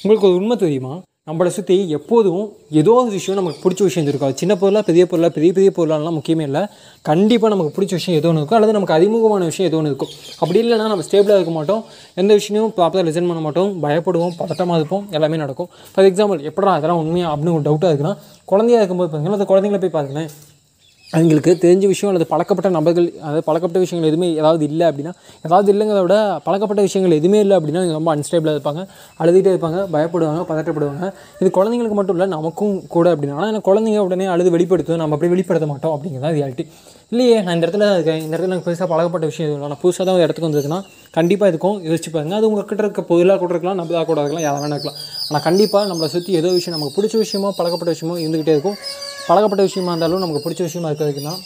உங்களுக்கு ஒரு உண்மை தெரியுமா? நம்மளை சுற்றி எப்போதும் ஏதோ ஒரு விஷயம் நமக்கு பிடிச்ச விஷயம் இருக்காது அது சின்ன பொருளாக பெரிய பொருளாக பெரிய பெரிய பொருளாலாம் முக்கியமே இல்லை. கண்டிப்பாக நமக்கு பிடிச்ச விஷயம் ஏதோ ஒன்று இருக்கும். அல்லது நமக்கு அறிமுகமான விஷயம் ஏதோ ஒன்று இருக்கும். அப்படி இல்லைனா நம்ம ஸ்டேபிளாக இருக்க மாட்டோம். எந்த விஷயமும் ப்ராப்பராக லிசன் பண்ண மாட்டோம். பயப்படுவோம் பதட்டமாக இருப்போம். எல்லாமே நடக்கும். ஃபார் எக்ஸாம்பிள் எப்படா அதெல்லாம் உண்மையாக அப்படின்னு ஒரு டவுட்டாக இருக்குன்னா குழந்தையா இருக்கும்போது பார்த்தீங்கன்னா அந்த குழந்தைங்கள போய் பாருங்களேன். அவங்களுக்கு தெரிஞ்ச விஷயம் அல்லது பழக்கப்பட்ட நபர்கள் அதாவது பழக்கப்பட்ட விஷயங்கள் எதுவுமே ஏதாவது இல்லை அப்படின்னா ஏதாவது இல்லைங்கிறத விட பழக்கப்பட்ட விஷயங்கள் எதுவுமே இல்லை அப்படின்னா ரொம்ப அன்ஸ்டேபிளாக இருப்பாங்க. அழுதுகிட்டே இருப்பாங்க பயப்படுவாங்க பதட்டப்படுவாங்க. இது குழந்தைங்களுக்கு மட்டும் இல்லை நமக்கும் கூட அப்படின்னா. ஆனால் குழந்தைங்க உடனே அழுது வெளிப்படுத்தும் நம்ம அப்படியே வெளிப்படுத்த மாட்டோம் அப்படிங்கிறத ரியாலிட்டி இல்லையே நான் இந்த இடத்துல இருக்கேன் இந்த இடத்துல எனக்கு பெருசாக பழகப்பட்ட விஷயம் எதுவும் இல்லை. நான் புதுசாக தான் ஒரு இடத்துக்கு வந்திருக்குன்னா கண்டிப்பாக இருக்கும் யோசிச்சு பாருங்க. அது உங்ககிட்ட இருக்க பொருளாக கூட இருக்கலாம் நம்பதாக கூட இருக்கலாம் யாரை வேணா இருக்கலாம். ஆனால் கண்டிப்பாக நம்மளை சுற்றி ஏதோ விஷயம் நமக்கு பிடிச்ச விஷயமோ பழக்கப்பட்ட விஷயமோ இருந்துக்கிட்டே இருக்கும். பழக்கப்பட்ட விஷயமா இருந்தாலும் நமக்கு பிடிச்ச விஷயமா இருக்கிறதுக்கு தான்